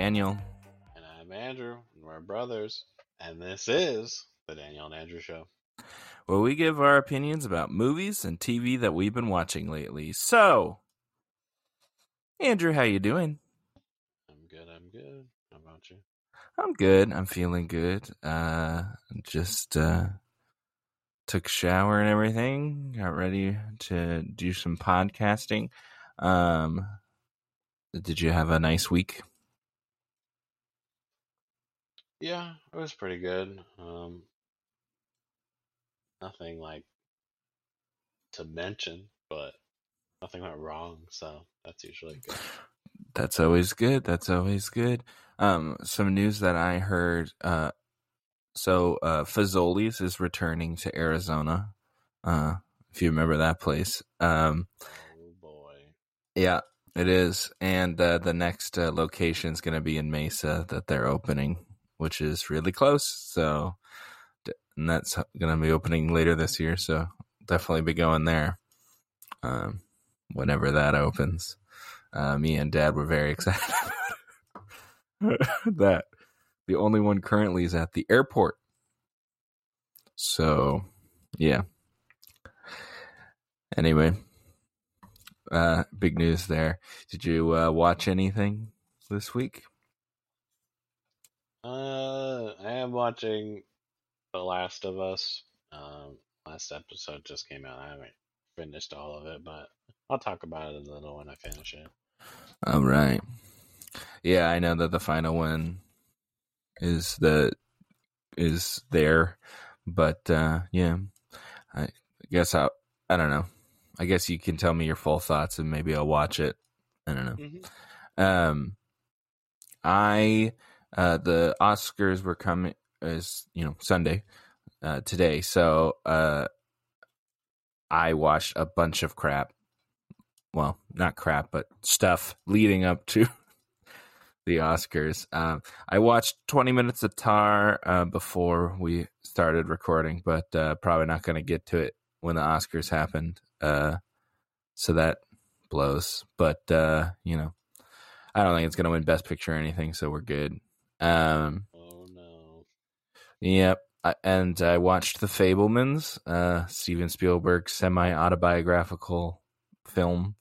Daniel. And I'm Andrew. And we're brothers. And this is the Daniel and Andrew Show. Where we give our opinions about movies and TV that we've been watching lately. So, Andrew, how you doing? I'm good. I'm good. How about you? I'm good. I'm feeling good. Uh, just uh, took a shower and everything. Got ready to do some podcasting. Um, did you have a nice week? Yeah, it was pretty good. Um, nothing like to mention, but nothing went wrong, so that's usually good. That's always good. That's always good. Um, some news that I heard. Uh, so uh, Fazoli's is returning to Arizona. Uh, if you remember that place. Um, Oh boy. yeah, it is, and uh, the next uh, location is going to be in Mesa that they're opening, which is really close. So, and that's going to be opening later this year. So definitely be going there. Um, whenever that opens, uh, me and Dad were very excited. About that the only one currently is at the airport. So, yeah. Anyway, uh, big news there. Did you uh, watch anything this week? Uh, I am watching The Last of Us. Um, last episode just came out. I haven't finished all of it, but I'll talk about it a little when I finish it. All right. Yeah, I know that the final one is the is there, but uh yeah, I guess I I don't know. I guess you can tell me your full thoughts and maybe I'll watch it. I don't know. Mm-hmm. Um, I uh the Oscars were coming is you know Sunday uh today, so uh I watched a bunch of crap. Well, not crap, but stuff leading up to the Oscars. Um, I watched 20 minutes of Tar uh, before we started recording, but uh, probably not going to get to it when the Oscars happened. Uh, so that blows. But, uh, you know, I don't think it's going to win Best Picture or anything, so we're good. Um, Oh no. Yep. I- And I watched The Fabelmans, uh, Steven Spielberg's semi autobiographical film.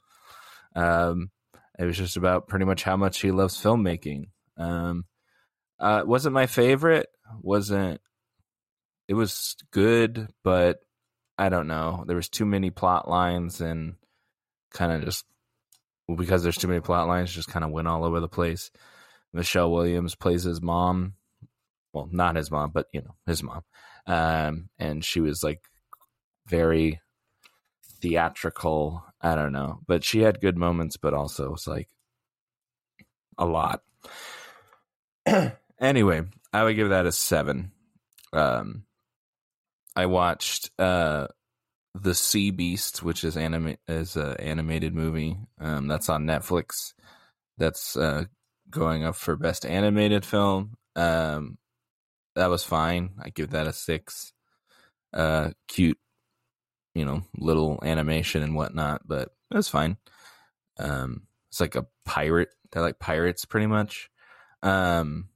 Um, it was just about pretty much how much he loves filmmaking. Um, uh, wasn't my favorite. wasn't It was good, but I don't know. There was too many plot lines and kind of just well, because there's too many plot lines, just kind of went all over the place. Michelle Williams plays his mom well, not his mom, but you know, his mom. Um, and she was like very theatrical. I don't know, but she had good moments, but also was like a lot. anyway, I would give that a seven. Um, I watched uh, the Sea Beast, which is anime is an animated movie. Um, that's on Netflix. That's uh, going up for best animated film. Um, that was fine. I give that a six. Uh, cute, you know, little animation and whatnot, but it was fine. Um, it's like a pirate. They're like pirates, pretty much. Um,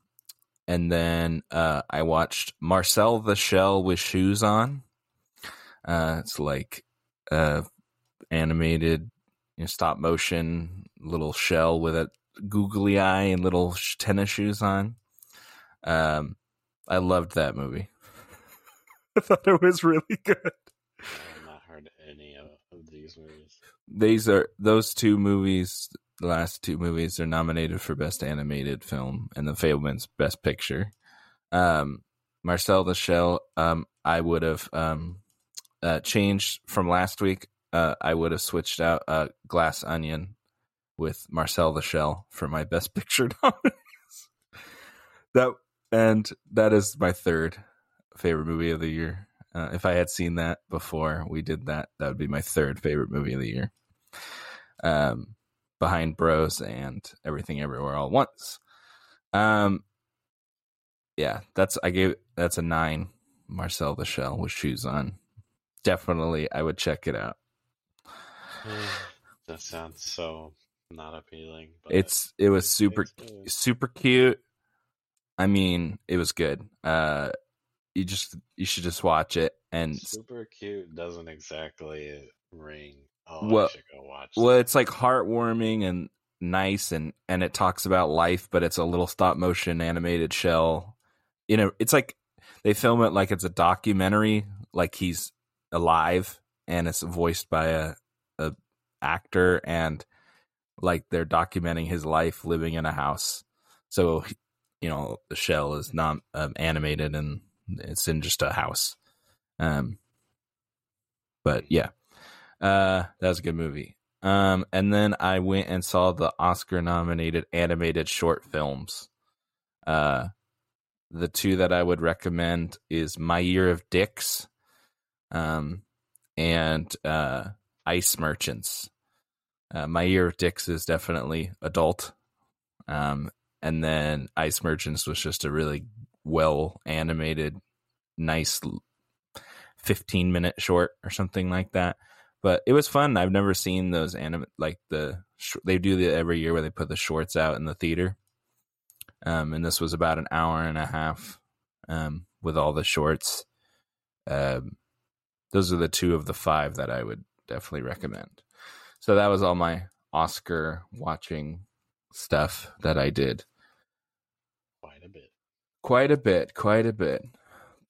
and then uh, I watched Marcel the Shell with shoes on. Uh, it's like uh, animated, you know, stop motion little shell with a googly eye and little sh- tennis shoes on. Um, I loved that movie. I thought it was really good. I have not heard any of, of these movies. These are those two movies. The last two movies are nominated for best animated film, and The Fabelmans best picture. Um, Marcel the Shell. Um, I would have um, uh, changed from last week. Uh, I would have switched out uh, Glass Onion with Marcel the Shell for my best picture nominees. that and that is my third favorite movie of the year. Uh, if I had seen that before we did that, that would be my third favorite movie of the year. Um, behind Bros and Everything Everywhere All at Once. Um, yeah, that's I gave that's a nine. Marcel the Shell with shoes on. Definitely, I would check it out. that sounds so not appealing. But It's it was super super cute. I mean, it was good. Uh, you just you should just watch it and super cute doesn't exactly ring. Oh, Well- I should go watch. well, it's like heartwarming and nice and and it talks about life, but it's a little stop motion animated shell. You know, it's like they film it like it's a documentary, like he's alive and it's voiced by a a actor and like they're documenting his life living in a house. So you know the shell is not um, animated and it's in just a house. Um, but yeah, uh, that was a good movie. Um, and then I went and saw the Oscar nominated animated short films. Uh, the two that I would recommend is My Year of Dicks, um, and uh, Ice Merchants. Uh, My Year of Dicks is definitely adult, um, and then Ice Merchants was just a really well animated, nice, fifteen minute short or something like that but it was fun. I've never seen those anim like the sh- they do the every year where they put the shorts out in the theater. Um, and this was about an hour and a half, um, with all the shorts. Um, those are the two of the five that I would definitely recommend. So that was all my Oscar watching stuff that I did. quite a bit. Quite a bit, quite a bit.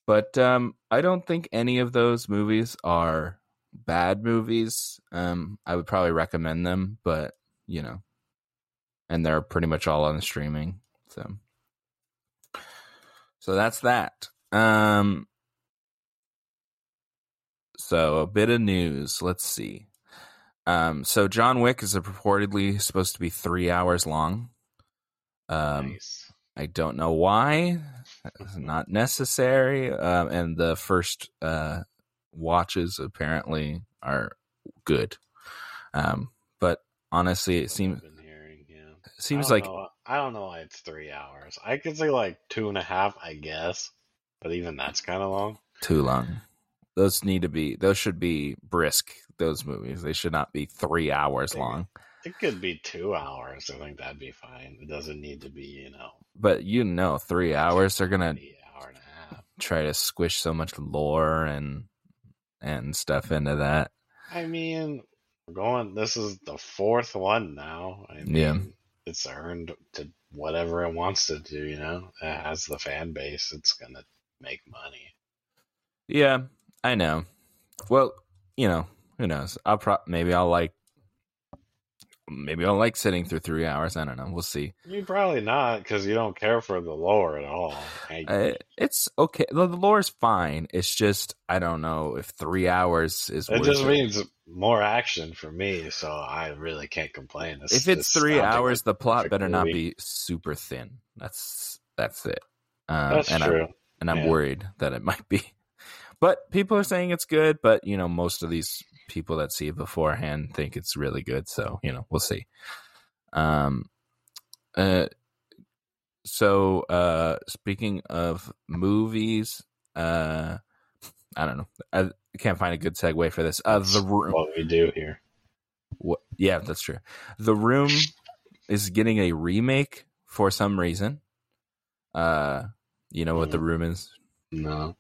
But um, I don't think any of those movies are bad movies. Um, I would probably recommend them, but you know, and they're pretty much all on streaming. So, so that's that. Um, so a bit of news. Let's see. Um, so John Wick is purportedly supposed to be three hours long. Um, nice. I don't know why. It's not necessary. Um, and the first uh, watches apparently are good. Um, but honestly, it seems hearing, yeah. it seems I like know. I don't know why it's three hours. I could say like two and a half, I guess, but even that's kind of long. too long. Those need to be. Those should be brisk. Those movies. They should not be three hours long. It could be two hours. I think that'd be fine. It doesn't need to be, you know, But you know, three hours. They're gonna hour and a half. try to squish so much lore and and stuff into that. I mean, going. This is the fourth one now. I mean, Yeah. it's earned to whatever it wants to do. You know, it has the fan base. It's gonna make money. Yeah, I know. Well, you know, who knows? I'll pro- maybe I'll like maybe I'll like sitting through three hours. I don't know. We'll see. You probably not because you don't care for the lore at all. I, Uh, it's okay. The, the lore is fine. It's just I don't know if three hours is. it worth just it. means more action for me, so I really can't complain. This- if it's three like hours, the plot better not be super thin. That's that's it. Um, That's and true. I'm and I'm Yeah. worried that it might be. But people are saying it's good. But you know, most of these people that see it beforehand think it's really good. So you know, we'll see. Um, uh, so uh, speaking of movies, uh, I don't know. I can't find a good segue for this. Uh, the room. what we do here. What, yeah, that's true. The Room is getting a remake for some reason. Uh, you know what The Room is? No.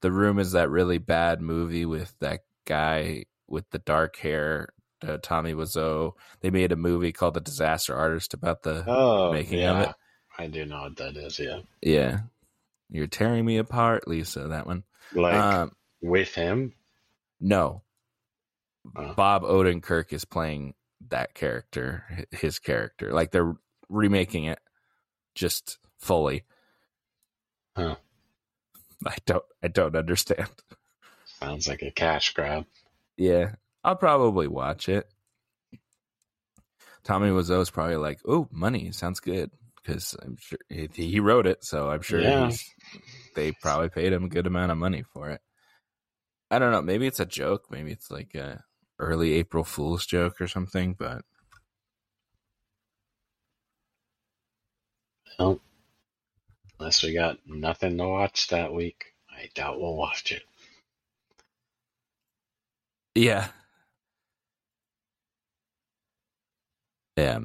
The Room is that really bad movie with that guy with the dark hair, uh, Tommy Wiseau. They made a movie called The Disaster Artist about the Oh, making yeah. of it. I do know what that is. Yeah, Yeah, you're tearing me apart, Lisa. That one. like um, with him. no, Oh. Bob Odenkirk is playing that character, his character. Like they're remaking it just fully. Huh. I don't I don't understand. Sounds like a cash grab. Yeah, I'll probably watch it. Tommy Wiseau is probably like, "Oh, money sounds good," because I'm sure he, he wrote it, so I'm sure Yeah. he's, they probably paid him a good amount of money for it. I don't know. Maybe it's a joke. Maybe it's like a early April Fool's joke or something. But Well, unless we got nothing to watch that week, I doubt we'll watch it. yeah, Yeah.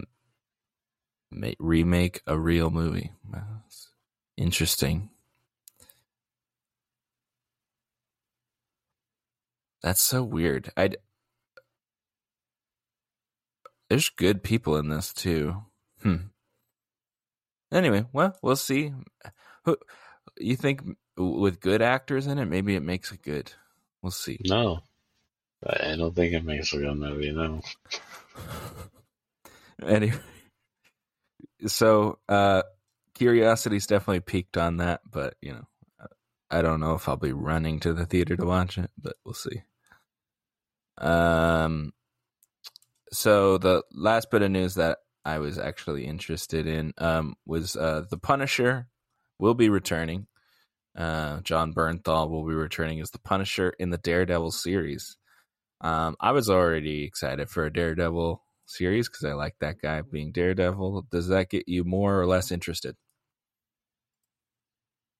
ma- remake a real movie. That's interesting. That's so weird. I there's good people in this too. Hmm. Anyway, well, we'll see. You think with good actors in it, maybe it makes it good. We'll see. No, I don't think it makes a good movie. No. anyway, so uh, curiosity's definitely piqued on that, but you know, I don't know if I'll be running to the theater to watch it, but we'll see. Um, so the last bit of news that I was actually interested in um, was uh, the Punisher will be returning. Uh, Jon Bernthal will be returning as the Punisher in the Daredevil series. Um, I was already excited for a Daredevil series because I like that guy being Daredevil. Does that get you more or less interested?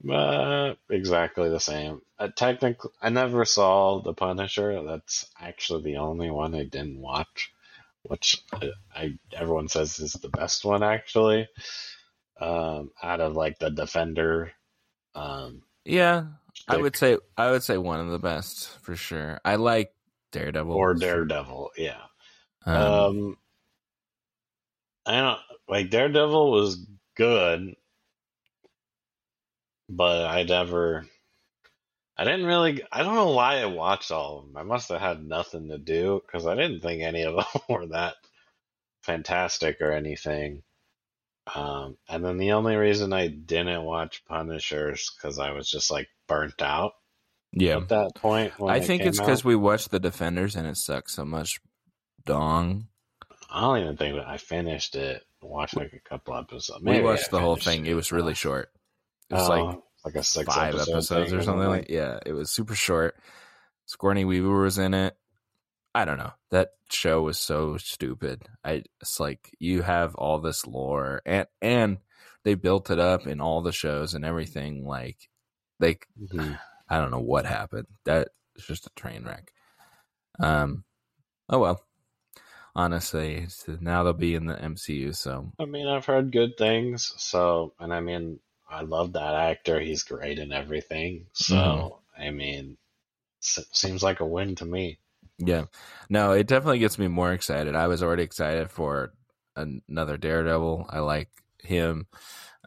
Uh, exactly the same. Uh, technically, I never saw The Punisher. That's actually the only one I didn't watch, which I, I everyone says is the best one actually. Um, out of like the Defender. Um, yeah, I would say I would say one of the best for sure. I like Daredevil or Daredevil. Yeah. Um, um I don't like Daredevil was good but I never. I didn't really. I don't know why I watched all of them. I must have had nothing to do because I didn't think any of them were that fantastic or anything. Um, and then the only reason I didn't watch Punishers because I was just like burnt out. Yeah. At that point, I it think it's because we watched the Defenders and it sucks so much. Dong. I don't even think that I finished it. Watched like a couple episodes. Maybe we watched I the whole thing. It, it was really short. It was oh, like a six five episode episodes or something like. Yeah, it was super short. Sigourney Weaver was in it. I don't know. That show was so stupid. I it's like you have all this lore and and they built it up in all the shows and everything. Like they, mm-hmm. I don't know what happened. That is just a train wreck. Um. Oh well. Honestly, now they'll be in the MCU. So I mean, I've heard good things. So, and I mean, I love that actor. He's great in everything. So, mm-hmm. I mean, seems like a win to me. Yeah. No, it definitely gets me more excited. I was already excited for another Daredevil. I like him.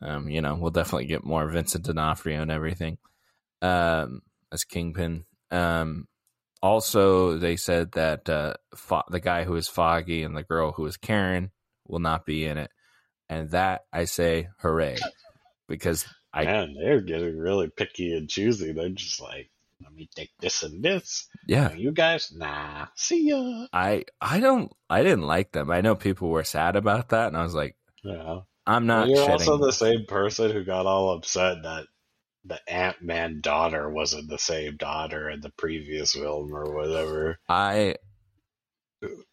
Um, you know, we'll definitely get more Vincent D'Onofrio and everything um, as Kingpin. Um, also, they said that uh, Fo- the guy who is Foggy and the girl who is Karen will not be in it. And that, I say, hooray because I man, they're getting really picky and choosy. They're just like, let me take this and this. Yeah, you guys, nah, see ya. I I don't I didn't like them. I know people were sad about that, and I was like, yeah, I'm not. Well, you're also the same person who got all upset that the Ant Man daughter wasn't the same daughter in the previous film or whatever. I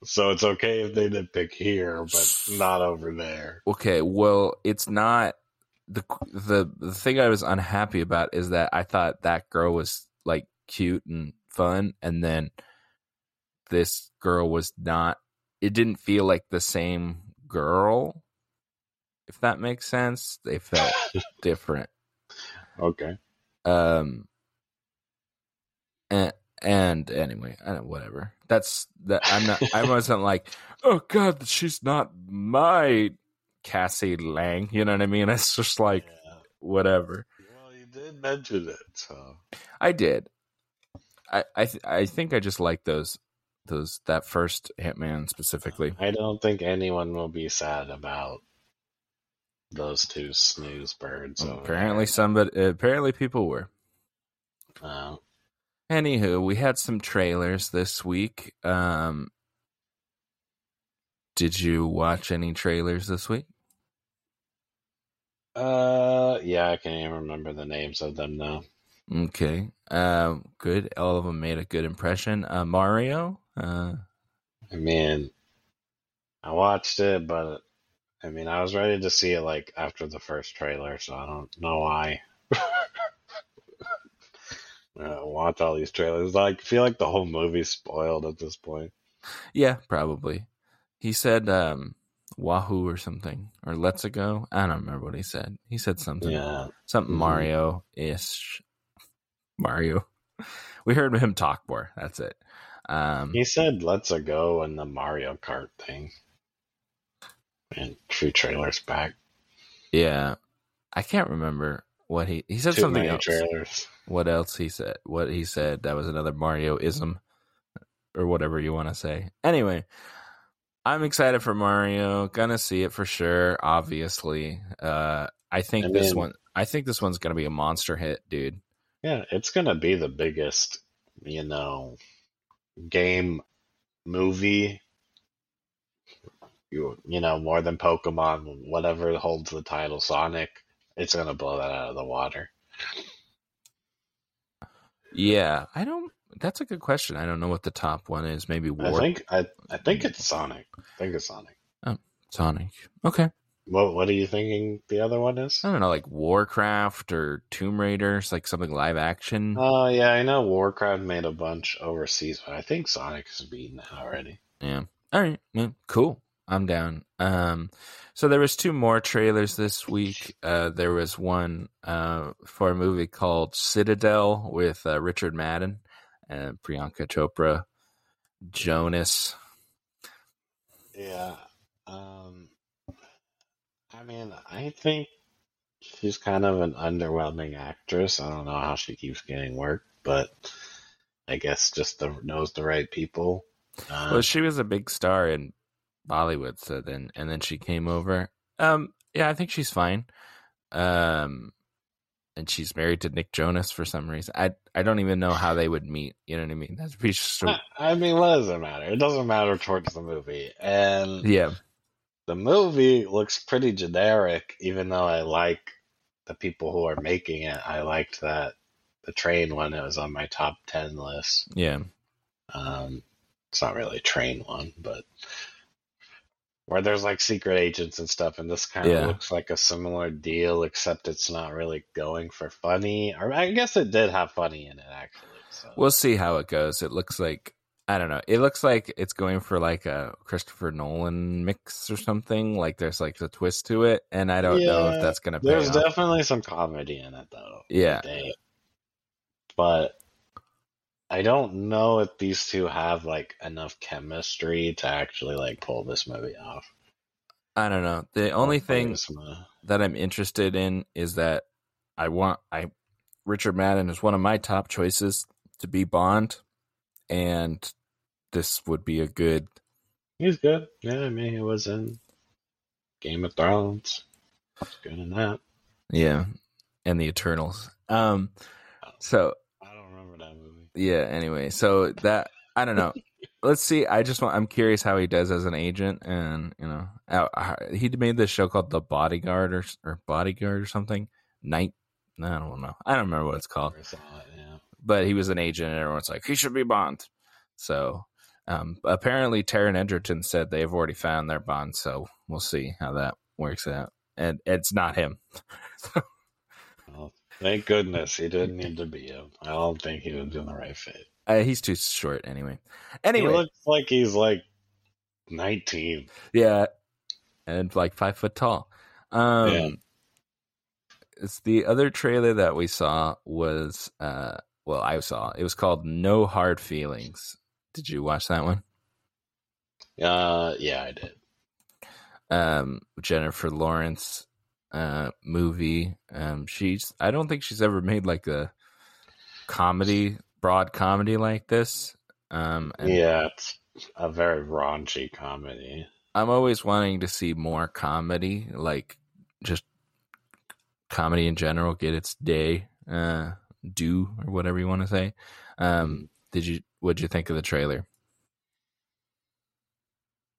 so it's okay if they did pick here, but not over there. Okay, well, it's not the the the thing I was unhappy about is that I thought that girl was like cute and fun, and then this girl was not. It didn't feel like the same girl. If that makes sense, they felt different. Okay. Um. And and anyway, I don't, whatever. That's that. I'm not. I wasn't like, oh god, she's not my Cassie Lang. You know what I mean? It's just like yeah. whatever. Well, you did mention it, so I did. I I th- I think I just like those those that first Hitman specifically. I don't think anyone will be sad about those two snooze birds. Apparently, somebody apparently people were. Uh, Anywho, we had some trailers this week. Um, did you watch any trailers this week? Uh, yeah, I can't even remember the names of them now. Okay, uh, good. All of them made a good impression. Uh, Mario. Uh, I mean, I watched it, but I mean, I was ready to see it like after the first trailer, so I don't know why. uh, watch all these trailers. Like, feel like the whole movie's spoiled at this point. Yeah, probably. He said, um, Wahoo or something, or Let's Go. I don't remember what he said. He said something, Yeah. something Mhm. Mario ish. Mario. We heard him talk more. That's it. Um, He said, "Let's a go" in the Mario Kart thing, and two trailers back. yeah, I can't remember what he he said Too something else. trailers. What else he said? What he said that was another Mario ism or whatever you want to say. Anyway, I'm excited for Mario. Gonna see it for sure. Obviously, uh, I think I this mean- one. I think this one's gonna be a monster hit, dude. Yeah, it's gonna be the biggest, you know, game movie. You you know more than Pokemon, whatever holds the title Sonic. It's gonna blow that out of the water. Yeah, I don't. That's a good question. I don't know what the top one is. Maybe War. I think I I think it's Sonic. I think it's Sonic. Oh, Sonic. Okay, What what are you thinking the other one is? I don't know, like Warcraft or Tomb Raiders, like something live action. Oh yeah, I know Warcraft made a bunch overseas, but I think Sonic has beaten already. Yeah. All right. Yeah, cool. I'm down. Um, so there was two more trailers this week. Uh, there was one uh, for a movie called Citadel with uh, Richard Madden and Priyanka Chopra, Jonas. Yeah. Um I mean, I think she's kind of an underwhelming actress. I don't know how she keeps getting work, but I guess just the, knows the right people. Um, Well, she was a big star in Bollywood, so then and then she came over. Um, yeah, I think she's fine. Um, and she's married to Nick Jonas for some reason. I I don't even know how they would meet. You know what I mean? That's pretty. I mean, what does it matter? It doesn't matter towards the movie. And yeah. the movie looks pretty generic, even though I like the people who are making it. I liked that the train one. It was on my top ten list. Yeah. Um, it's not really a train one, but where there's like secret agents and stuff, and this kind of Yeah. looks like a similar deal, except it's not really going for funny. Or I guess it did have funny in it actually. So We'll see how it goes. It looks like I don't know. It looks like it's going for like a Christopher Nolan mix or something. Like there's like a twist to it, and I don't know if that's gonna there's off. definitely some comedy in it though. Yeah. But I don't know if these two have like enough chemistry to actually like pull this movie off. I don't know. The only thing that I'm interested in is that I want I Richard Madden is one of my top choices to be Bond, and this would be a good. He's good. Yeah, I mean, he was in Game of Thrones. He's good in that. Yeah, and the Eternals. Um, so I don't remember that movie. Yeah. Anyway, so that I don't know. Let's see. I just want. I'm curious how he does as an agent, and you know, uh, he made this show called The Bodyguard or or Bodyguard or something. Night. I don't know. I don't remember what it's called. It, yeah. but he was an agent, and everyone's like, he should be Bond. So um, apparently, Taron Egerton said they have already found their Bond. So we'll see how that works out. And it's not him. Thank goodness he didn't need to be him. I don't think he was in the right fit. Uh, he's too short anyway. He Anyway, looks like he's like 19. yeah, and like five foot tall. Um, Yeah. It's the other trailer that we saw was uh, well, I saw it was called No Hard Feelings. Did you watch that one? Uh, yeah, I did. um Jennifer Lawrence uh movie. Um she's I don't think she's ever made like a comedy, broad comedy like this. Um and Yeah, it's a very raunchy comedy. I'm always wanting to see more comedy, like just comedy in general get its day uh due or whatever you want to say. Um did you what'd you think of the trailer?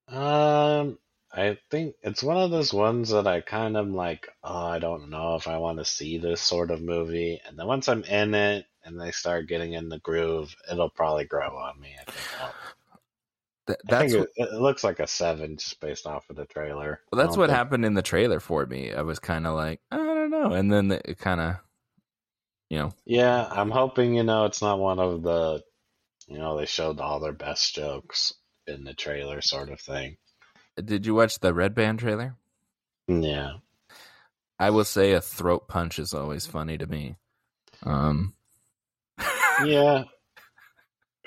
Um, I think it's one of those ones that I kind of like, oh, I don't know if I want to see this sort of movie. And then once I'm in it and they start getting in the groove, it'll probably grow on me. I think, I'll- Th- I that's think what, it, it looks like a seven just based off of the trailer. well, that's what think- happened in the trailer for me. I was kind of like, I don't know, and then it kind of, you know, Yeah, I'm hoping, you know, it's not one of the, you know, they showed all their best jokes in the trailer sort of thing. Did you watch the Red Band trailer? Yeah. I will say a throat punch is always funny to me. Um, Yeah.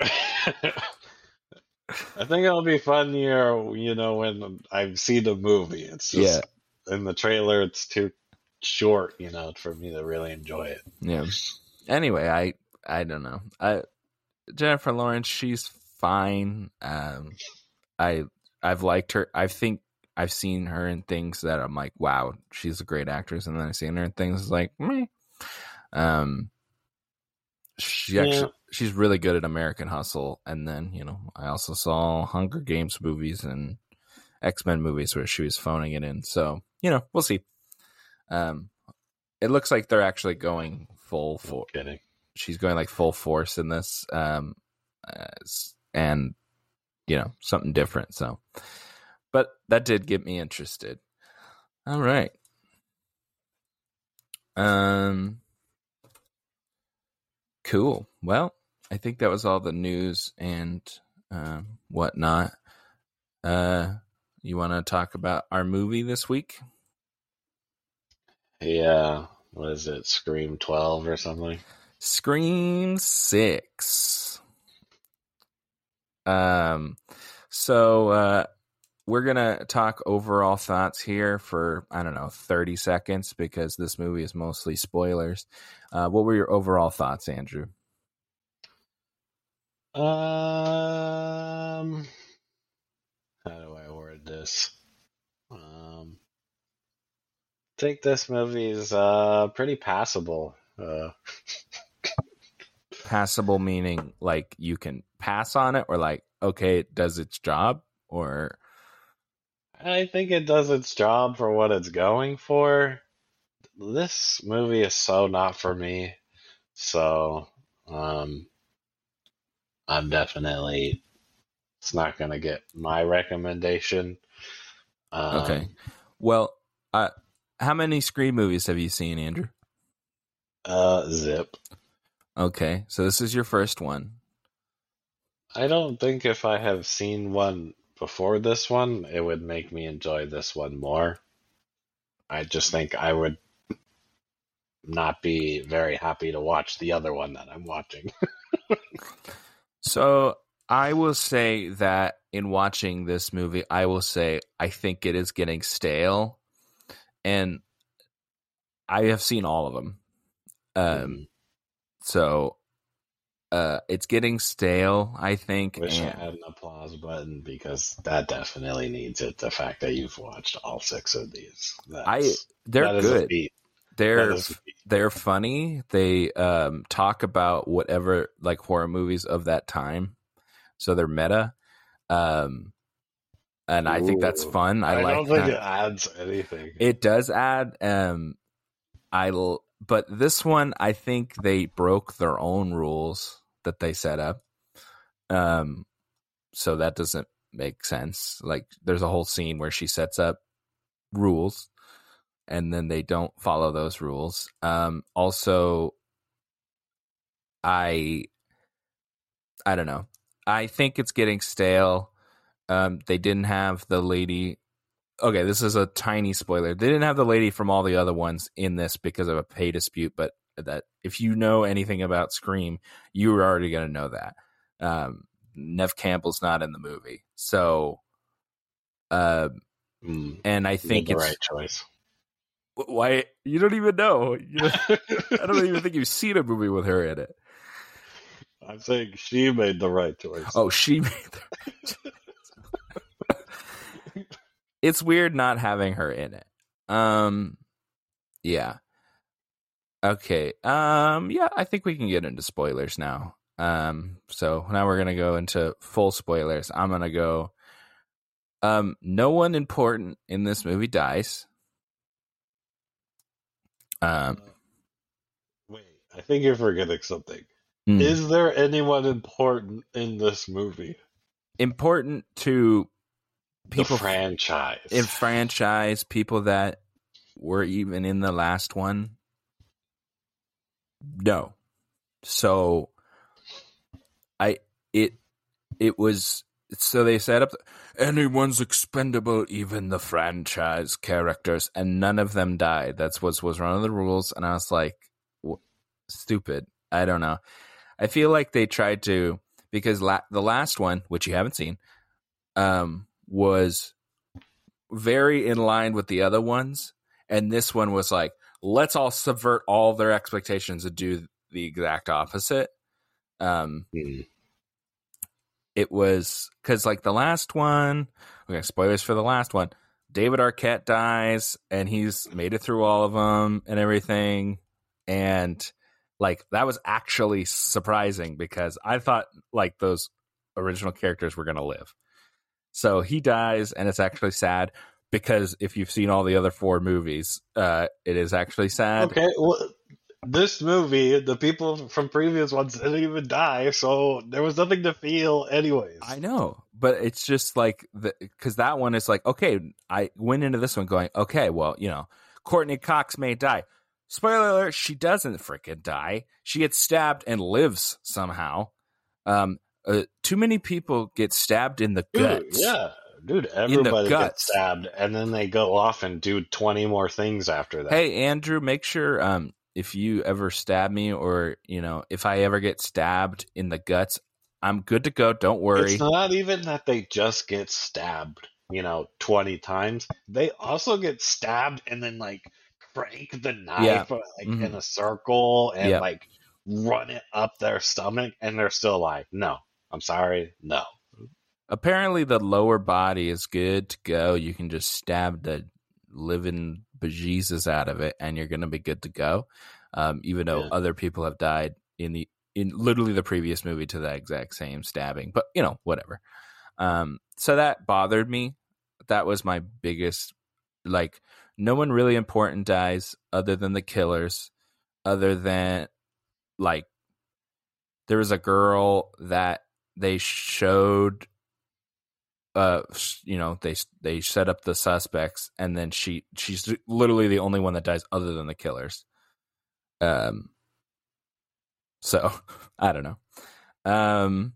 I think it'll be funnier, you know, when I've seen the movie. It's just in the trailer it's too short, you know, for me to really enjoy it. yeah. Anyway, I I don't know. I Jennifer Lawrence, she's fine. Um, I I've liked her. I think I've seen her in things that I'm like, wow, she's a great actress, and then I've seen her in things like, meh. Um, she Yeah. actually she's really good at American Hustle, and then you know I also saw Hunger Games movies and X Men movies where she was phoning it in. So you know we'll see. Um, it looks like they're actually going full for. She's going like full force in this, um, and you know something different. So, but that did get me interested. All right. Um. Cool. Well, I think that was all the news and um, whatnot. Uh, you want to talk about our movie this week? Yeah. What is it? Scream 12 or something? Scream Six. Um, so uh, we're gonna talk overall thoughts here for I don't know thirty seconds because this movie is mostly spoilers. Uh, what were your overall thoughts, Andrew? Um, how do I word this? Um, I think this movie is uh pretty passable. Uh, Passable meaning like you can pass on it, or like okay, it does its job, or I think it does its job for what it's going for. This movie is so not for me. So, um, I'm definitely, it's not going to get my recommendation. Um, okay. Well, uh, how many Scream movies have you seen, Andrew? Uh, Zip. Okay, so this is your first one. I don't think if I have seen one before this one, it would make me enjoy this one more. I just think I would not be very happy to watch the other one that I'm watching. So I will say that in watching this movie, I will say I think it is getting stale, and I have seen all of them. Um, so uh, it's getting stale. I think. Wish I and- had an applause button because that definitely needs it. The fact that you've watched all six of these, I they're that is a good. They're That is a feat. they're funny. They um, talk about whatever like horror movies of that time, so they're meta. Um, and I think that's fun. I, I, like don't think that. it adds anything. It does add um I l- but this one I think they broke their own rules that they set up. Um so that doesn't make sense. Like there's a whole scene where she sets up rules and then they don't follow those rules. Um also I I don't know. I think it's getting stale. Um they didn't have the lady okay, this is a tiny spoiler. They didn't have the lady from all the other ones in this because of a pay dispute, but that if you know anything about Scream, you were already going to know that. Um, Neve Campbell's not in the movie, so uh, Mm, and I think the it's right choice. why you don't even know. You know I don't even think you've seen a movie with her in it. I'm saying she made the right choice. Oh, she made the. It's weird not having her in it. Um, yeah. Okay. Um, yeah, I think we can get into spoilers now. Um, so now we're gonna go into full spoilers. I'm gonna go. Um, no one important in this movie dies. Um, Wait, I think you're forgetting something. hmm. Is there anyone important in this movie? important to people the franchise. in franchise people that were even in the last one no so i it it was so they set up anyone's expendable, even the franchise characters, and none of them died. That's what was one of the rules, and I was like, stupid. I don't know. I feel like they tried to because la- the last one, which you haven't seen, um, was very in line with the other ones, and this one was like, let's all subvert all their expectations and do the exact opposite. Um, Mm. it was because like the last one okay spoilers for the last one david arquette dies and he's made it through all of them and everything and like that was actually surprising because i thought like those original characters were going to live so he dies and it's actually sad because if you've seen all the other four movies uh it is actually sad Okay, well, this movie, the people from previous ones didn't even die, so there was nothing to feel, anyways. I know, but it's just like because that one is like okay. I went into this one going okay. Well, you know, Courteney Cox may die. Spoiler alert: she doesn't freaking die. She gets stabbed and lives somehow. Um, uh, too many people get stabbed in the guts. yeah, dude, everybody gets stabbed, and then they go off and do twenty more things after that. Hey, Andrew, make sure um if you ever stab me or you know if I ever get stabbed in the guts, I'm good to go. Don't worry. It's not even that they just get stabbed, you know, 20 times. They also get stabbed and then like crank the knife Yeah. like Mhm. in a circle and Yeah. like run it up their stomach and they're still alive. "No, I'm sorry. No." Apparently, the lower body is good to go. You can just stab the living bejesus out of it, and you're going to be good to go. Um, even though Yeah. other people have died in the in literally the previous movie to that exact same stabbing, but you know, whatever. Um, so that bothered me. That was my biggest. Like, no one really important dies other than the killers. Other than like, there was a girl that they showed uh you know they they set up the suspects and then she she's literally the only one that dies other than the killers. Um so i don't know. Um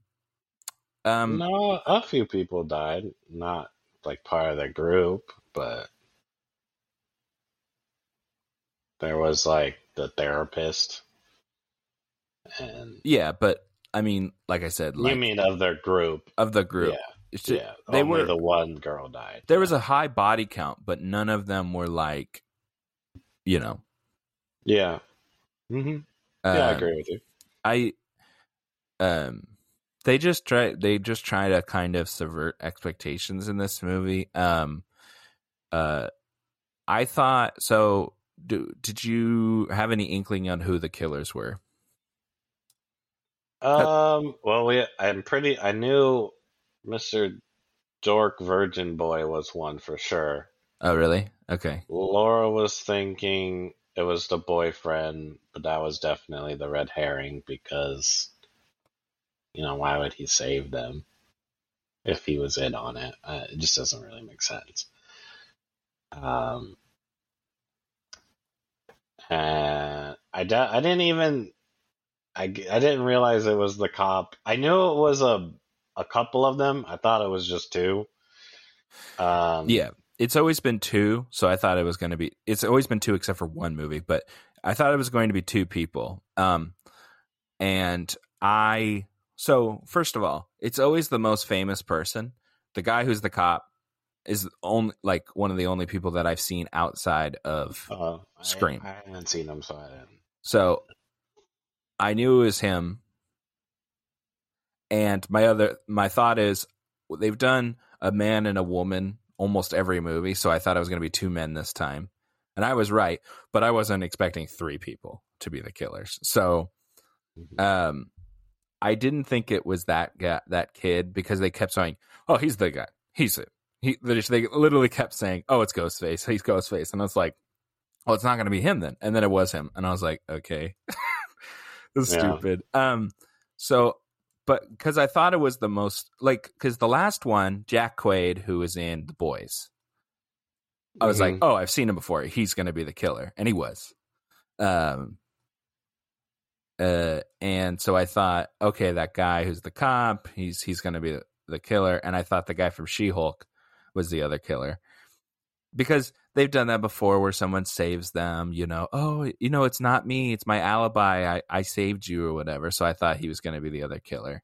um no, a few people died, not like part of the group, but there was like the therapist and yeah but i mean like i said like you mean of their group. of the group Yeah. it's ju- yeah, they only were the one girl died. there was a high body count but none of them were like you know yeah, hmm yeah, I um, agree with you. I um they just try they just try to kind of subvert expectations in this movie. Um uh I thought so do, did you have any inkling on who the killers were? Um, well, we I'm pretty. I knew Mister Dork Virgin Boy was one for sure. Oh really? Okay. Laura was thinking it was the boyfriend, but that was definitely the red herring because, you know, why would he save them if he was in on it? Uh, it just doesn't really make sense. Um, and I, d- I didn't even I, I didn't realize it was the cop. I knew it was a a couple of them. I thought it was just two. Um, Yeah. It's always been two, so I thought it was going to be it's always been two except for one movie, but I thought it was going to be two people. Um and I so first of all, it's always the most famous person. The guy who's the cop is only like one of the only people that I've seen outside of uh, Scream. I, haven't seen them, so I didn't. so I knew it was him. And my other my thought is they've done a man and a woman almost every movie, so I thought it was going to be two men this time. And I was right, but I wasn't expecting three people to be the killers. So um I didn't think it was that guy, that kid because they kept saying, "Oh, he's the guy. He's it." He they just- they literally kept saying, "Oh, it's Ghostface. He's Ghostface." And I was like, "Oh, it's not going to be him then." And then it was him, and I was like, "Okay." It's Yeah. stupid. Um so but cuz I thought it was the most like cuz the last one, Jack Quaid who was in The Boys. I was like, Mhm. "Oh, I've seen him before. He's going to be the killer." And he was. Um uh and so I thought, okay, that guy who's the cop, he's he's going to be the, the killer, and I thought the guy from She Hulk was the other killer because they've done that before where someone saves them. You know, oh, you know, it's not me, it's my alibi. I I saved you or whatever. So I thought he was going to be the other killer,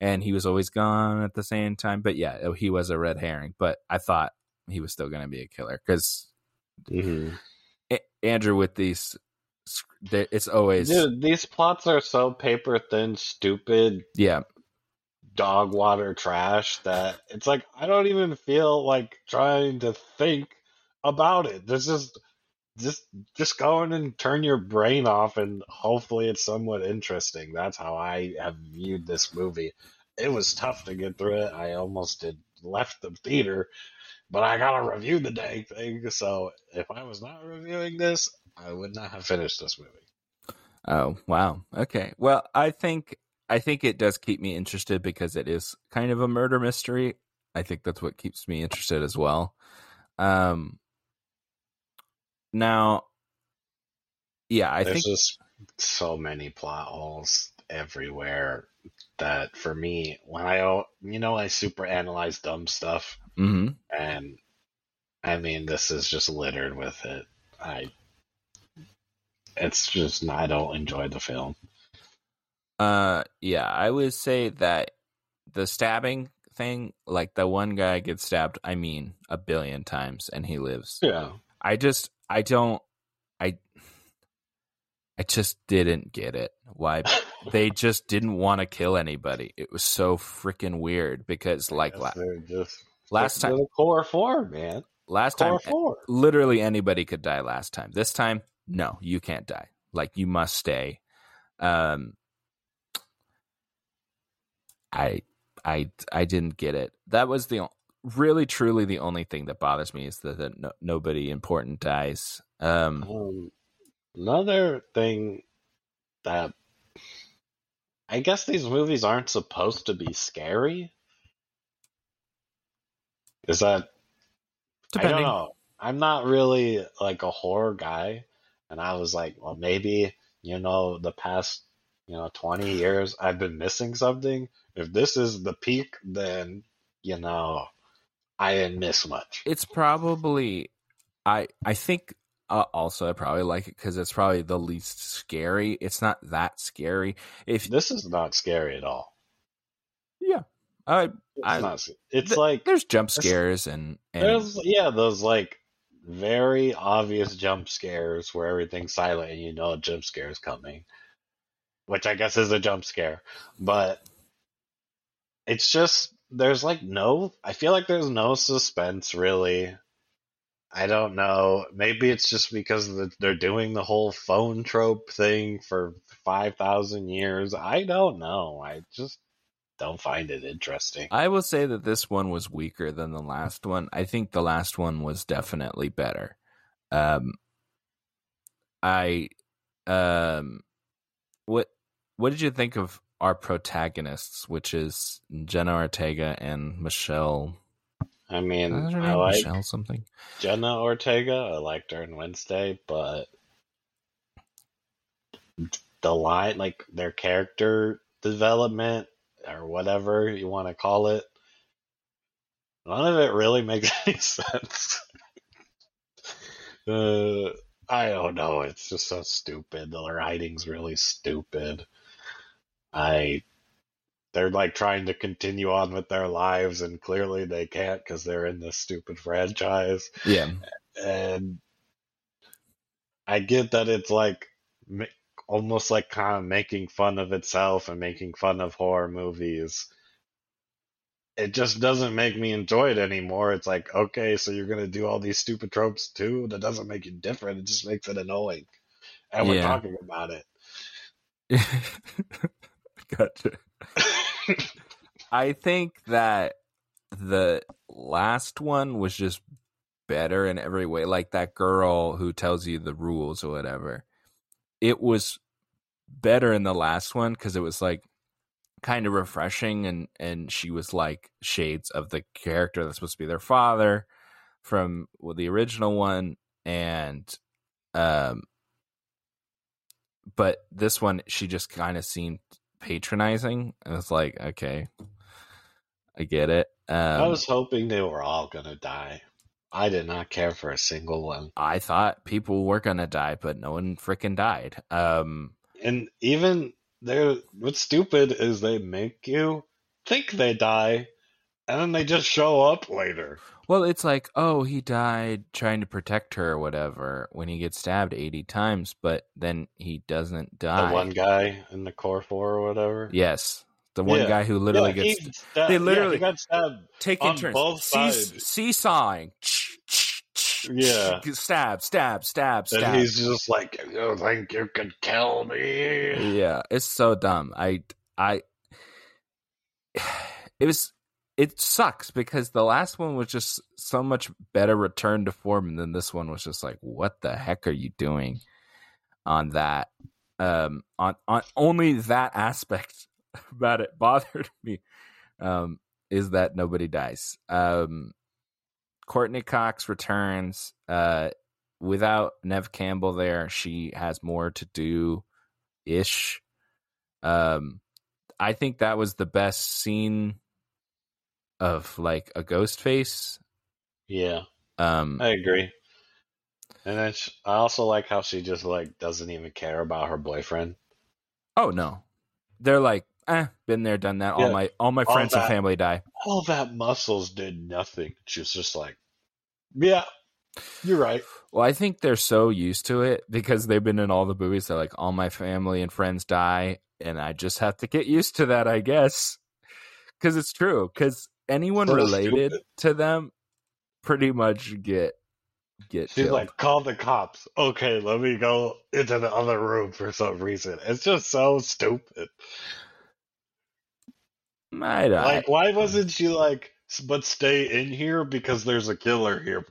and he was always gone at the same time. But yeah, oh, he was a red herring. But I thought he was still going to be a killer because Mhm. Andrew with these. It's always Dude, these plots are so paper thin, stupid, yeah dog water trash that it's like I don't even feel like trying to think about it. There's just just just go in and turn your brain off and hopefully it's somewhat interesting. That's how I have viewed this movie. It was tough to get through it. I almost did left the theater, but I gotta review the dang thing. So if I was not reviewing this, I would not have finished this movie. Oh wow. Okay. Well, I think I think it does keep me interested because it is kind of a murder mystery. I think that's what keeps me interested as well. Um. Now, yeah, I think There's think just so many plot holes everywhere that for me, when I you know I super analyze dumb stuff, mhm. and I mean this is just littered with it. I it's just I don't enjoy the film. Uh, yeah, I would say that the stabbing thing, like the one guy gets stabbed, I mean, a billion times, and he lives. Yeah. I just, I don't, I, I just didn't get it. Why they just didn't want to kill anybody. It was so freaking weird because, like, la- just last time, core four, man. last time, four. literally anybody could die last time. This time, no, you can't die. Like you must stay. Um I I I didn't get it. That was the really truly the only thing that bothers me is that, that no, nobody important dies. Um Um, another thing that I guess these movies aren't supposed to be scary. Is that I depending. don't know. I'm not really like a horror guy, and I was like, well, maybe you know, the past you know 20 years I've been missing something. If this is the peak, then you know, I didn't miss much. It's probably I I think uh, also I probably like it cuz it's probably the least scary. It's not that scary. If This is not scary at all. yeah. I It's I- not. It's th- like there's jump scares and and There's yeah, those like very obvious jump scares where everything's silent and you know a jump scare is coming, which I guess is a jump scare, but it's just there's like no. I feel like there's no suspense really. I don't know. Maybe it's just because they're doing the whole phone trope thing for five thousand years. I don't know. I just don't find it interesting. I will say that this one was weaker than the last one. I think the last one was definitely better. Um, I, um, what what did you think of our protagonists, which is Jenna Ortega and Michelle? I mean, I name like Michelle something? Jenna Ortega. I liked her in Wednesday, but the line, like their character development or whatever you want to call it, none of it really makes any sense. uh, I don't know. It's just so stupid. The writing's really stupid. I. They're like trying to continue on with their lives, and clearly they can't because they're in this stupid franchise Yeah, and I get that it's like almost like kind of making fun of itself and making fun of horror movies. It just doesn't make me enjoy it anymore. It's like, okay, so you're gonna do all these stupid tropes too? That doesn't make it different. It just makes it annoying. And we're Yeah. talking about gotcha. I think that the last one was just better in every way. Like that girl who tells you the rules or whatever. It was better in the last one because it was like kind of refreshing and and she was like shades of the character that's supposed to be their father from well, the original one and um but this one she just kind of seemed patronizing and it's like okay I get it. Um, I was hoping they were all gonna die. I did not care for a single one. I thought people were gonna die, but no one freaking died. Um, And even they're what's stupid is they make you think they die, and then they just show up later. well, it's like, oh, he died trying to protect her or whatever when he gets stabbed eighty times, but then he doesn't die. The one guy in the core four or whatever. yes, the one Yeah. guy who literally Yeah, gets stabbed- they literally- he got stabbed. taking on turns, both sides. seesawing. Yeah. stab, stab, stab, stab. And he's just like, "You think you could kill me?" Yeah, it's so dumb. I I it was it sucks because the last one was just so much better return to form and then this one was just like what the heck are you doing on that um on on only that aspect about it bothered me um is that nobody dies um Courteney Cox returns uh without Neve Campbell there she has more to do ish. Um, I think that was the best scene of like a ghost face. Yeah, Um, I agree. And then sh I also like how she just like doesn't even care about her boyfriend. oh no, they're like, eh, been there, done that. All my all my All friends and family die. All that muscles did nothing. She was just like, "Yeah, you're right." Well, I think they're so used to it because they've been in all the movies. They're like, all my family and friends die, and I just have to get used to that, I guess. Because it's true. Because anyone So related stupid. to them pretty much get get She's killed. like, "Call the cops." Okay, let me go into the other room for some reason. It's just so stupid. I don't. Like, why wasn't she like, but stay in here because there's a killer here?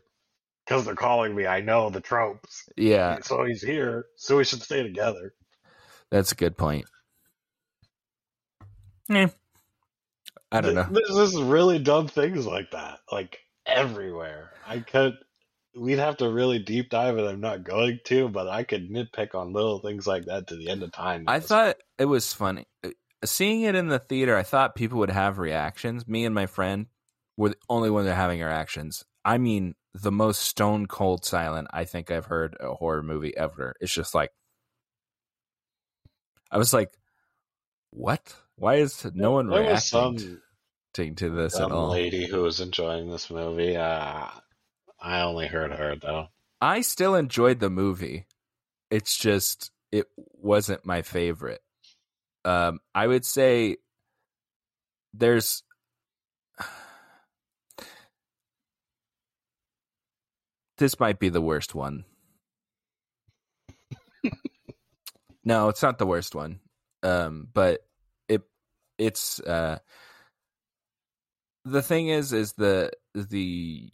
Because they're calling me. I know the tropes. yeah, So he's here. So we should stay together. that's a good point. Eh. I don't know. Th- There's just really dumb things like that, like everywhere. I could, we'd have to really deep dive, and I'm not going to, but I could nitpick on little things like that to the end of time. I thought it was funny. Uh, Seeing it in the theater, I thought people would have reactions. Me and my friend were the only ones that are having reactions. I mean, the most stone cold silent I think I've heard a horror movie ever. It's just like, I was like, what? Why is no one there reacting some to this at all? lady who was enjoying this movie. Uh, I only heard her though. I still enjoyed the movie. It's just it wasn't my favorite. Um, I would say there's this might be the worst one. no, it's not the worst one. Um, but it's uh the thing is is the the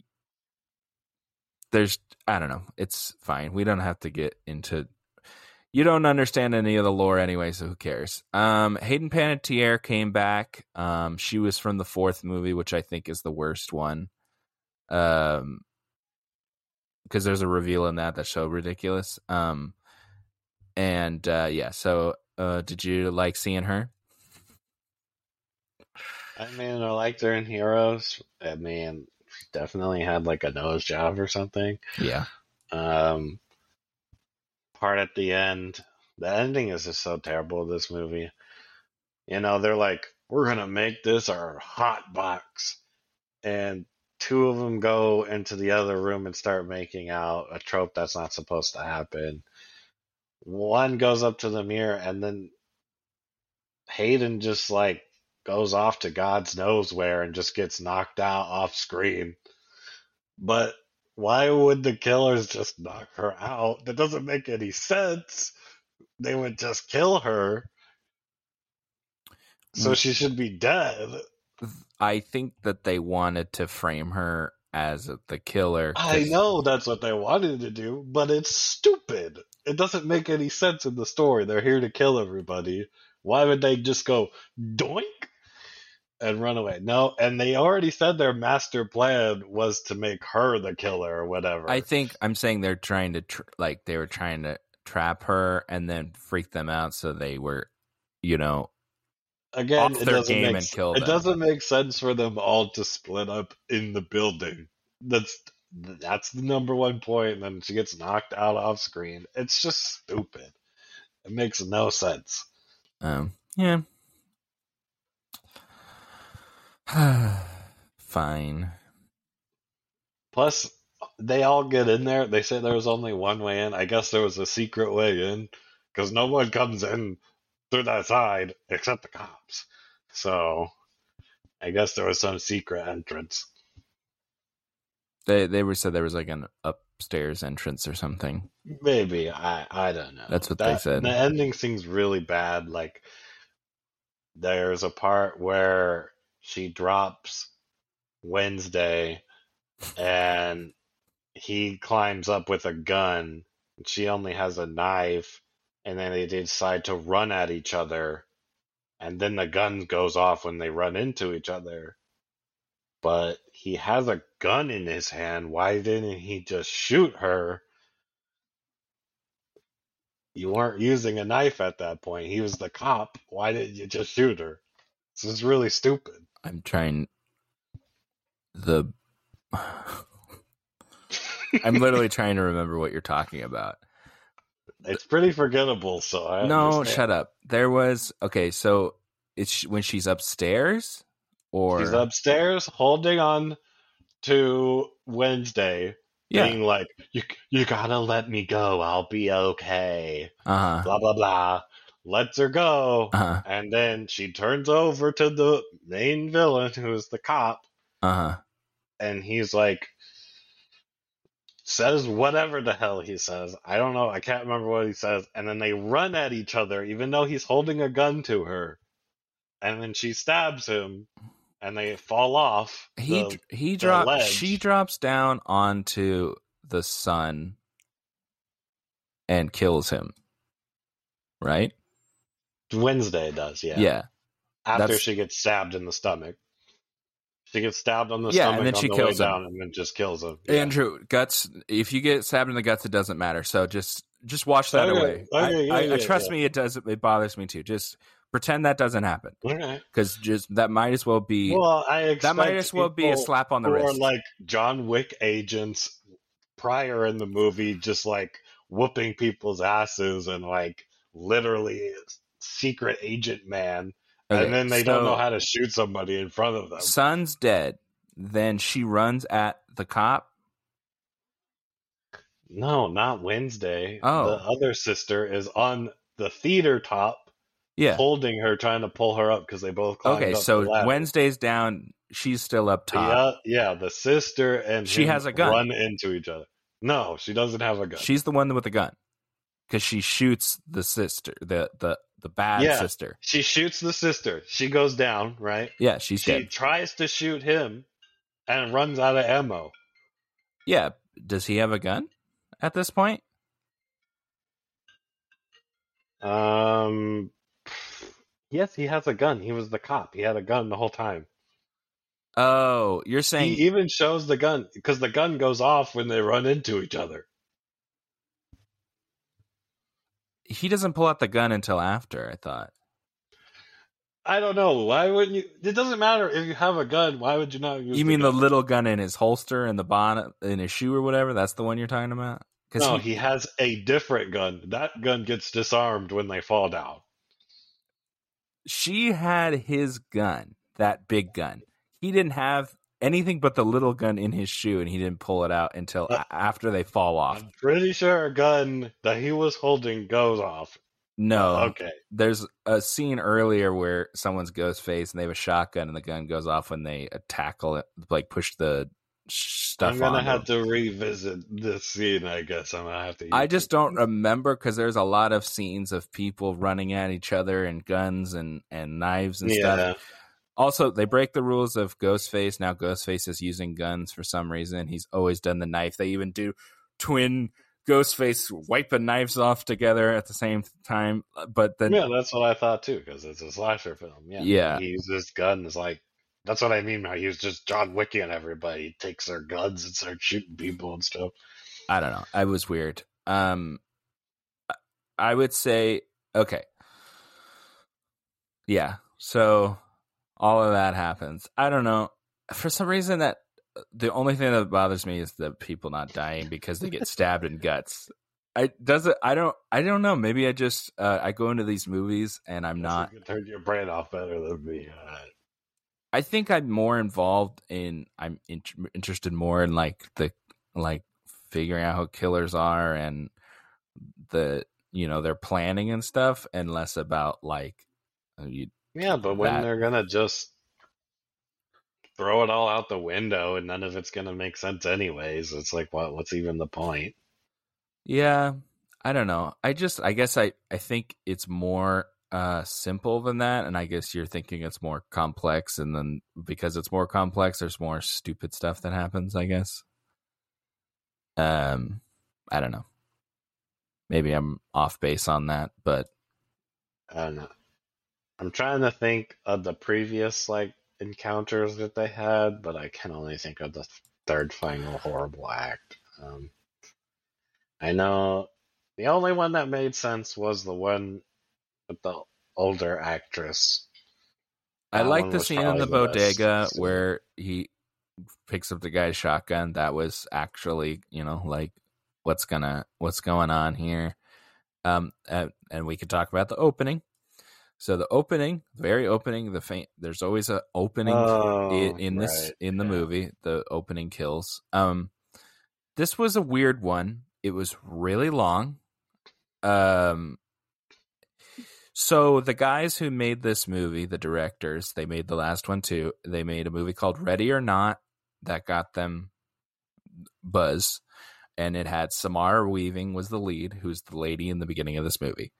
there's I don't know. It's fine. We don't have to get into. You don't understand any of the lore anyway, so who cares? Um, Hayden Panettiere came back. Um, she was from the fourth movie, which I think is the worst one. Um, because there's a reveal in that that's so ridiculous. Um, and uh, yeah. So, uh, did you like seeing her? I mean, I liked her in Heroes. I mean, she definitely had like a nose job or something. Yeah. Um, part at the end, the ending is just so terrible of this movie. You know, they're like, we're gonna make this our hot box, and two of them go into the other room and start making out a trope that's not supposed to happen. One goes up to the mirror, and then Hayden just like goes off to God's knows where and just gets knocked out off screen. But why would the killers just knock her out? That doesn't make any sense. They would just kill her. So she should be dead. I think that they wanted to frame her as the killer. I know that's what they wanted to do, but it's stupid. It doesn't make any sense in the story. They're here to kill everybody. Why would they just go doink and run away? No, and they already said their master plan was to make her the killer or whatever. I think I'm saying they're trying to tr- like they were trying to trap her and then freak them out, so they were, you know, again, off it their doesn't game make and kill it them. doesn't make sense for them all to split up in the building. That's that's the number one point. And then she gets knocked out off screen. It's just stupid. It makes no sense. Um, yeah. Fine. Plus, they all get in there. They say there was only one way in. I guess there was a secret way in because no one comes in through that side except the cops. So, I guess there was some secret entrance. They they were said there was like an upstairs entrance or something. Maybe I I don't know. That's what they said. The ending seems really bad. Like there's a part where she drops Wednesday, and he climbs up with a gun. She only has a knife, and then they decide to run at each other, and then the gun goes off when they run into each other. But he has a gun in his hand. Why didn't he just shoot her? You weren't using a knife at that point. He was the cop. Why didn't you just shoot her? This is really stupid. I'm trying the I'm literally trying to remember what you're talking about. It's pretty forgettable, so I no, understand. shut up. There was okay, so it's when she's upstairs or She's upstairs holding on to Wednesday, yeah. being like, "You, you gotta let me go. I'll be okay." Uh-huh. Blah blah blah. Lets her go, Uh-huh. and then she turns over to the main villain, who is the cop, Uh-huh. and he's like says whatever the hell he says. I don't know. I can't remember what he says. And then they run at each other, even though he's holding a gun to her. And then she stabs him, and they fall off. He the- he drops she drops down onto the son and kills him. Right? Wednesday does, yeah. Yeah. After that's- she gets stabbed in the stomach. She gets stabbed on the Yeah, stomach and then she the kills him. down, and then just kills him. Yeah. Andrew, guts if you get stabbed in the guts it doesn't matter. So just just wash that Okay, away. okay, I, yeah, I, I trust yeah. me it does it bothers me too. Just pretend that doesn't happen. Okay. Cuz just that might as well be Well, I that might as well be a slap on the wrist. Or like John Wick agents prior in the movie, just like whooping people's asses and like literally secret agent man, Okay, and then they don't know how to shoot somebody in front of them. Son's dead. Then she runs at the cop. No, not Wednesday. Oh. The other sister is on the theater top, Yeah. holding her, trying to pull her up because they both climbed Okay, so. Wednesday's down. She's still up top. Yeah, yeah, the sister and She has a gun. run into each other. No, she doesn't have a gun. She's the one with the gun because she shoots the sister, the the the bad Yeah. sister. She shoots the sister. She goes down, right? Yeah, she's she dead. tries to shoot him and runs out of ammo. Yeah, does he have a gun at this point? Um Yes, he has a gun. He was the cop. He had a gun the whole time. Oh, you're saying he even shows the gun because the gun goes off when they run into each other. He doesn't pull out the gun until after? I thought. I don't know. Why wouldn't you? It doesn't matter if you have a gun. Why would you not use You mean the gun? little gun in his holster in the bonnet in his shoe or whatever? That's the one you're talking about? No, he has a different gun. That gun gets disarmed when they fall down. she had his gun, that big gun. He didn't have anything but the little gun in his shoe, and he didn't pull it out until Uh, after they fall off. I'm pretty sure a gun that he was holding goes off. No, Okay. there's a scene earlier where someone's ghost face and they have a shotgun, and the gun goes off when they tackle it, like push the stuff I'm gonna have him. to revisit this scene. I guess I'm gonna have to. I just don't remember because there's a lot of scenes of people running at each other and guns and and knives and stuff. Also, they break the rules of Ghostface. Now Ghostface is using guns for some reason. He's always done the knife. They even do twin Ghostface wiping knives off together at the same time. But then, yeah, that's what I thought too, because it's a slasher film. Yeah, Yeah. He uses guns like that's what I mean. By he was just John Wicky on everybody. He takes their guns and starts shooting people and stuff. I don't know. I was weird. Um, I would say okay. Yeah. So all of that happens. I don't know. For some reason that the only thing that bothers me is the people not dying because they get stabbed in guts. I does it I don't I don't know. Maybe I just uh, I go into these movies and I'm not You can turn your brain off better than me. Uh, I think I'm more involved in. I'm in, interested more in like the like figuring out who killers are and the you know their planning and stuff, and less about like uh, you. Yeah, but when That- they're gonna just throw it all out the window and none of it's gonna make sense anyways, it's like what what's even the point? Yeah, I don't know. I just I guess I I think it's more uh simple than that and I guess you're thinking it's more complex and then because it's more complex there's more stupid stuff that happens, I guess. Um I don't know. Maybe I'm off base on that, but I don't know. I'm trying to think of the previous like encounters that they had, but I can only think of the third final horrible act. Um, I know the only one that made sense was the one with the older actress. I That like the scene in the the bodega scene. where he picks up the guy's shotgun. That was actually, you know, like what's gonna what's going on here. Um, and, and we could talk about the opening. So the opening, very opening, the faint. There's always an opening Oh, in, in this right, in the yeah. movie. The opening kills. Um, this was a weird one. It was really long. Um, so the guys who made this movie, the directors, they made the last one too. They made a movie called Ready or Not that got them buzz, and it had Samara Weaving was the lead, who's the lady in the beginning of this movie.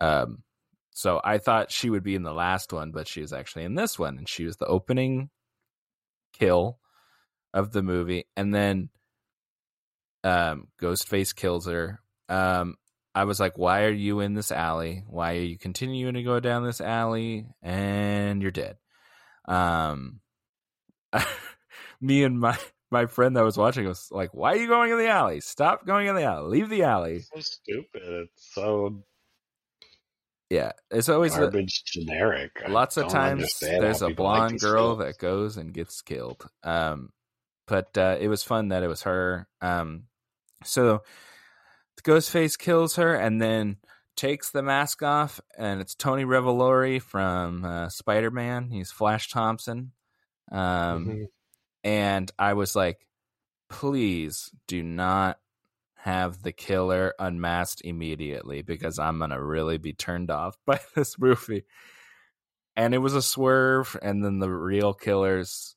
Um, so I thought she would be in the last one, but she was actually in this one, and she was the opening kill of the movie, and then um, Ghostface kills her. Um, I was like, why are you in this alley? Why are you continuing to go down this alley? And you're dead. Um, me and my my friend that was watching was like, why are you going in the alley? Stop going in the alley. Leave the alley. So stupid. It's so Yeah, it's always garbage generic. Lots of times there's a people like blonde girl that goes and gets killed. Um, but uh, it was fun that it was her. Um, so the Ghostface kills her and then takes the mask off, and it's Tony Revolori from uh, Spider Man. He's Flash Thompson. Um, Mhm. and I was like, please do not have the killer unmasked immediately because I'm gonna really be turned off by this movie. And it was a swerve, and then the real killers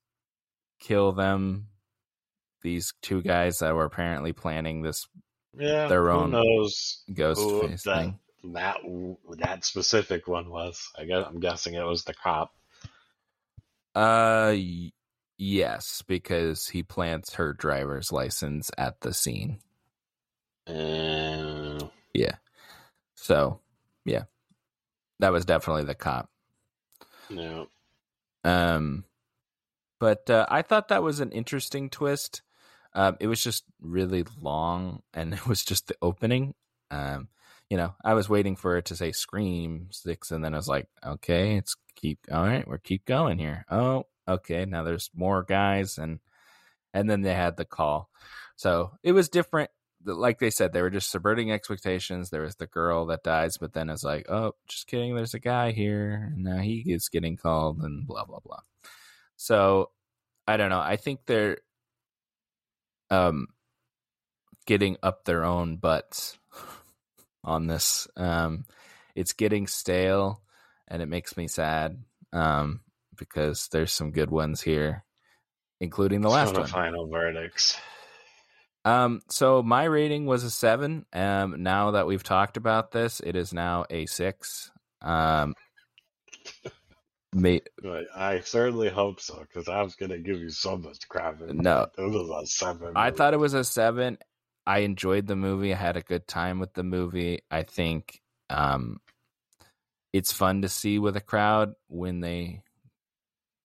kill them. These two guys that were apparently planning this yeah, their own knows ghost who face that, thing. that that specific one was. I guess I'm guessing it was the cop. Uh, yes, because he plants her driver's license at the scene. Uh, yeah. So, yeah, that was definitely the cop. no. Um, but uh, I thought that was an interesting twist. Um, it was just really long, and it was just the opening. Um, you know, I was waiting for it to say "Scream Six, and then I was like, "Okay, it's keep all right. We're keep going here." Oh, okay. Now there's more guys, and and then they had the call. So it was different. Like they said, they were just subverting expectations. There was the girl that dies, but then it's like, oh, just kidding. There's a guy here, and now he is getting called, and blah blah blah. So I don't know. I think they're um getting up their own butts on this. Um, it's getting stale, and it makes me sad. Um, because there's some good ones here, including the last one. final verdicts. Um, so my rating was a seven. Um, now that we've talked about this, it is now a six. Um, may, I certainly hope so because I was gonna give you so much crap. No. it was a seven. I thought it was a seven. I enjoyed the movie. I had a good time with the movie. I think um, it's fun to see with a crowd when they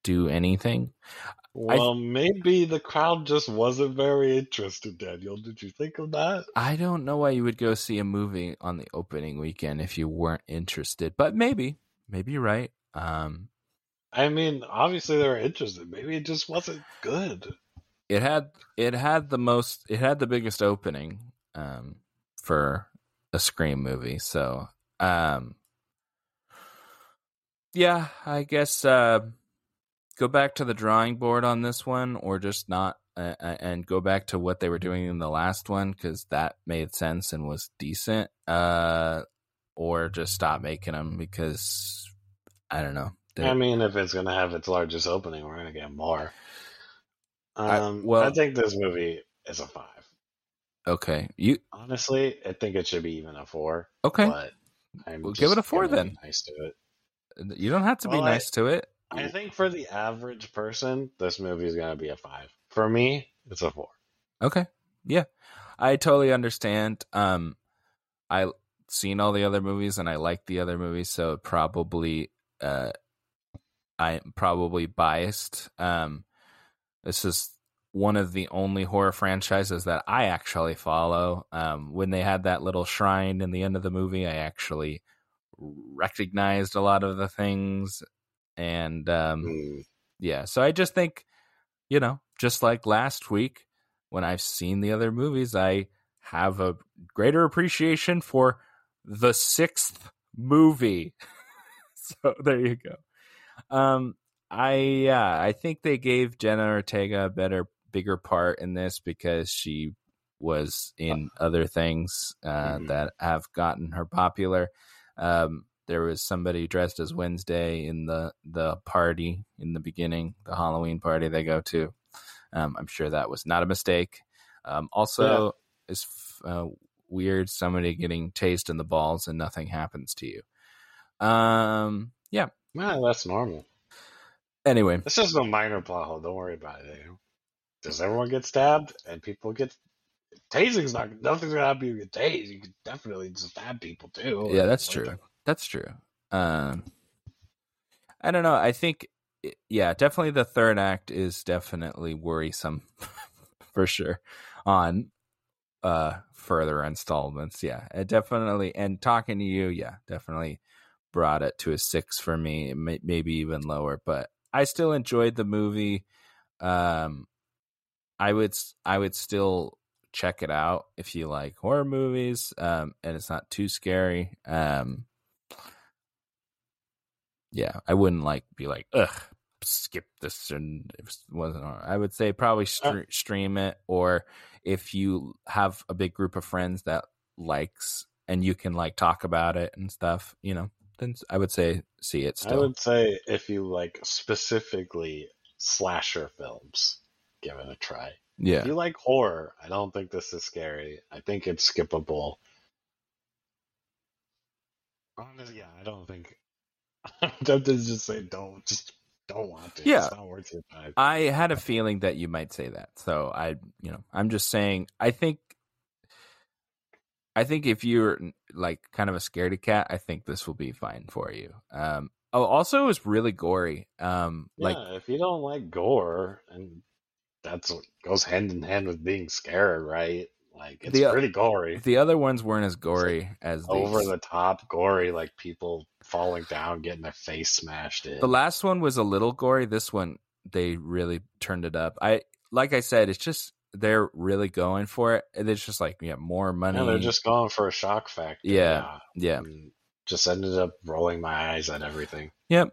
do anything. Well, maybe the crowd just wasn't very interested. Daniel, did you think of that? I don't know why you would go see a movie on the opening weekend if you weren't interested, but maybe, maybe you're right. Um, I mean, obviously they were interested. Maybe it just wasn't good. It had it had the most it had the biggest opening um, for a Scream movie. So um, yeah, I guess uh, go back to the drawing board on this one, or just not, uh, and go back to what they were doing in the last one because that made sense and was decent. Uh, or just stop making them because I don't know. I mean, if it's gonna have its largest opening, we're gonna get more. Um, I- well- I think this movie is a five. Okay, you Honestly, I think it should be even a four. okay? But I'm Well, give it a four then. Nice to it. You don't have to be Well, I- nice to it. I think for the average person, this movie is gonna be a five. For me, it's a four. Okay. Yeah. I totally understand. Um I seen all the other movies and I like the other movies, so probably uh I'm probably biased. Um this is one of the only horror franchises that I actually follow. Um when they had that little shrine in the end of the movie, I actually recognized a lot of the things and um Mm. yeah so i just think you know just like last week when i've seen the other movies i have a greater appreciation for the sixth movie so there you go um i yeah i think they gave jenna ortega a better bigger part in this because she was in other things uh, Mhm. that have gotten her popular um there was somebody dressed as Wednesday in the the party in the beginning, the Halloween party they go to. Um, I'm sure that was not a mistake. Um, also, it's uh, weird somebody getting tased in the balls and nothing happens to you. Um, yeah. Nah, that's normal. Anyway, This is a minor plot hole. Don't worry about it. Does everyone get stabbed and people get tasing's not nothing's gonna happen if you get tased. You could definitely stab people too. yeah, that's true. That's true. Um, I don't know. I think, yeah, definitely the third act is definitely worrisome for sure on uh further installments. Yeah, it definitely. And talking to you, yeah, definitely brought it to a six for me, may, maybe even lower. But I still enjoyed the movie. Um, I would I would still check it out if you like horror movies. Um, and it's not too scary. Um, yeah, I wouldn't like be like, ugh, skip this and it wasn't. hard. I would say probably stre- stream it, or if you have a big group of friends that likes and you can like talk about it and stuff, you know, then I would say see it I would say if you like specifically slasher films, give it a try. yeah, If you like horror, I don't think this is scary. I think it's skippable. Honestly, yeah, I don't think. I'm tempted to just say don't, just don't want to. Yeah. it's not worth your time. I had a feeling that you might say that. So I, you know, I'm just saying. I think, I think if you're like kind of a scaredy cat, I think this will be fine for you. Um. Oh, also, it was really gory. Um. Like, yeah, if you don't like gore, and that's what goes hand in hand with being scared, right? Like it's The, pretty gory, the other ones weren't as gory as these. over the top gory, like people falling down, getting their face smashed in. The last one was a little gory. This one, they really turned it up. I like I said, it's just they're really going for it. It's just like yeah, more money. yeah, they're just going for a shock factor. Yeah. yeah. just ended up rolling my eyes at everything. Yep.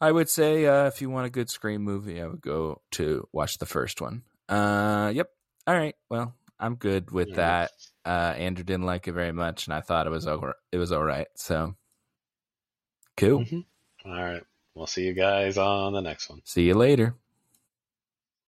I would say uh, if you want a good Scream movie, I would go to watch the first one. Uh, yep. All right. Well, I'm good with Yeah. that. Uh, Andrew didn't like it very much, and I thought it was over. It was all right. So cool. All right, we'll see you guys on the next one. See you later.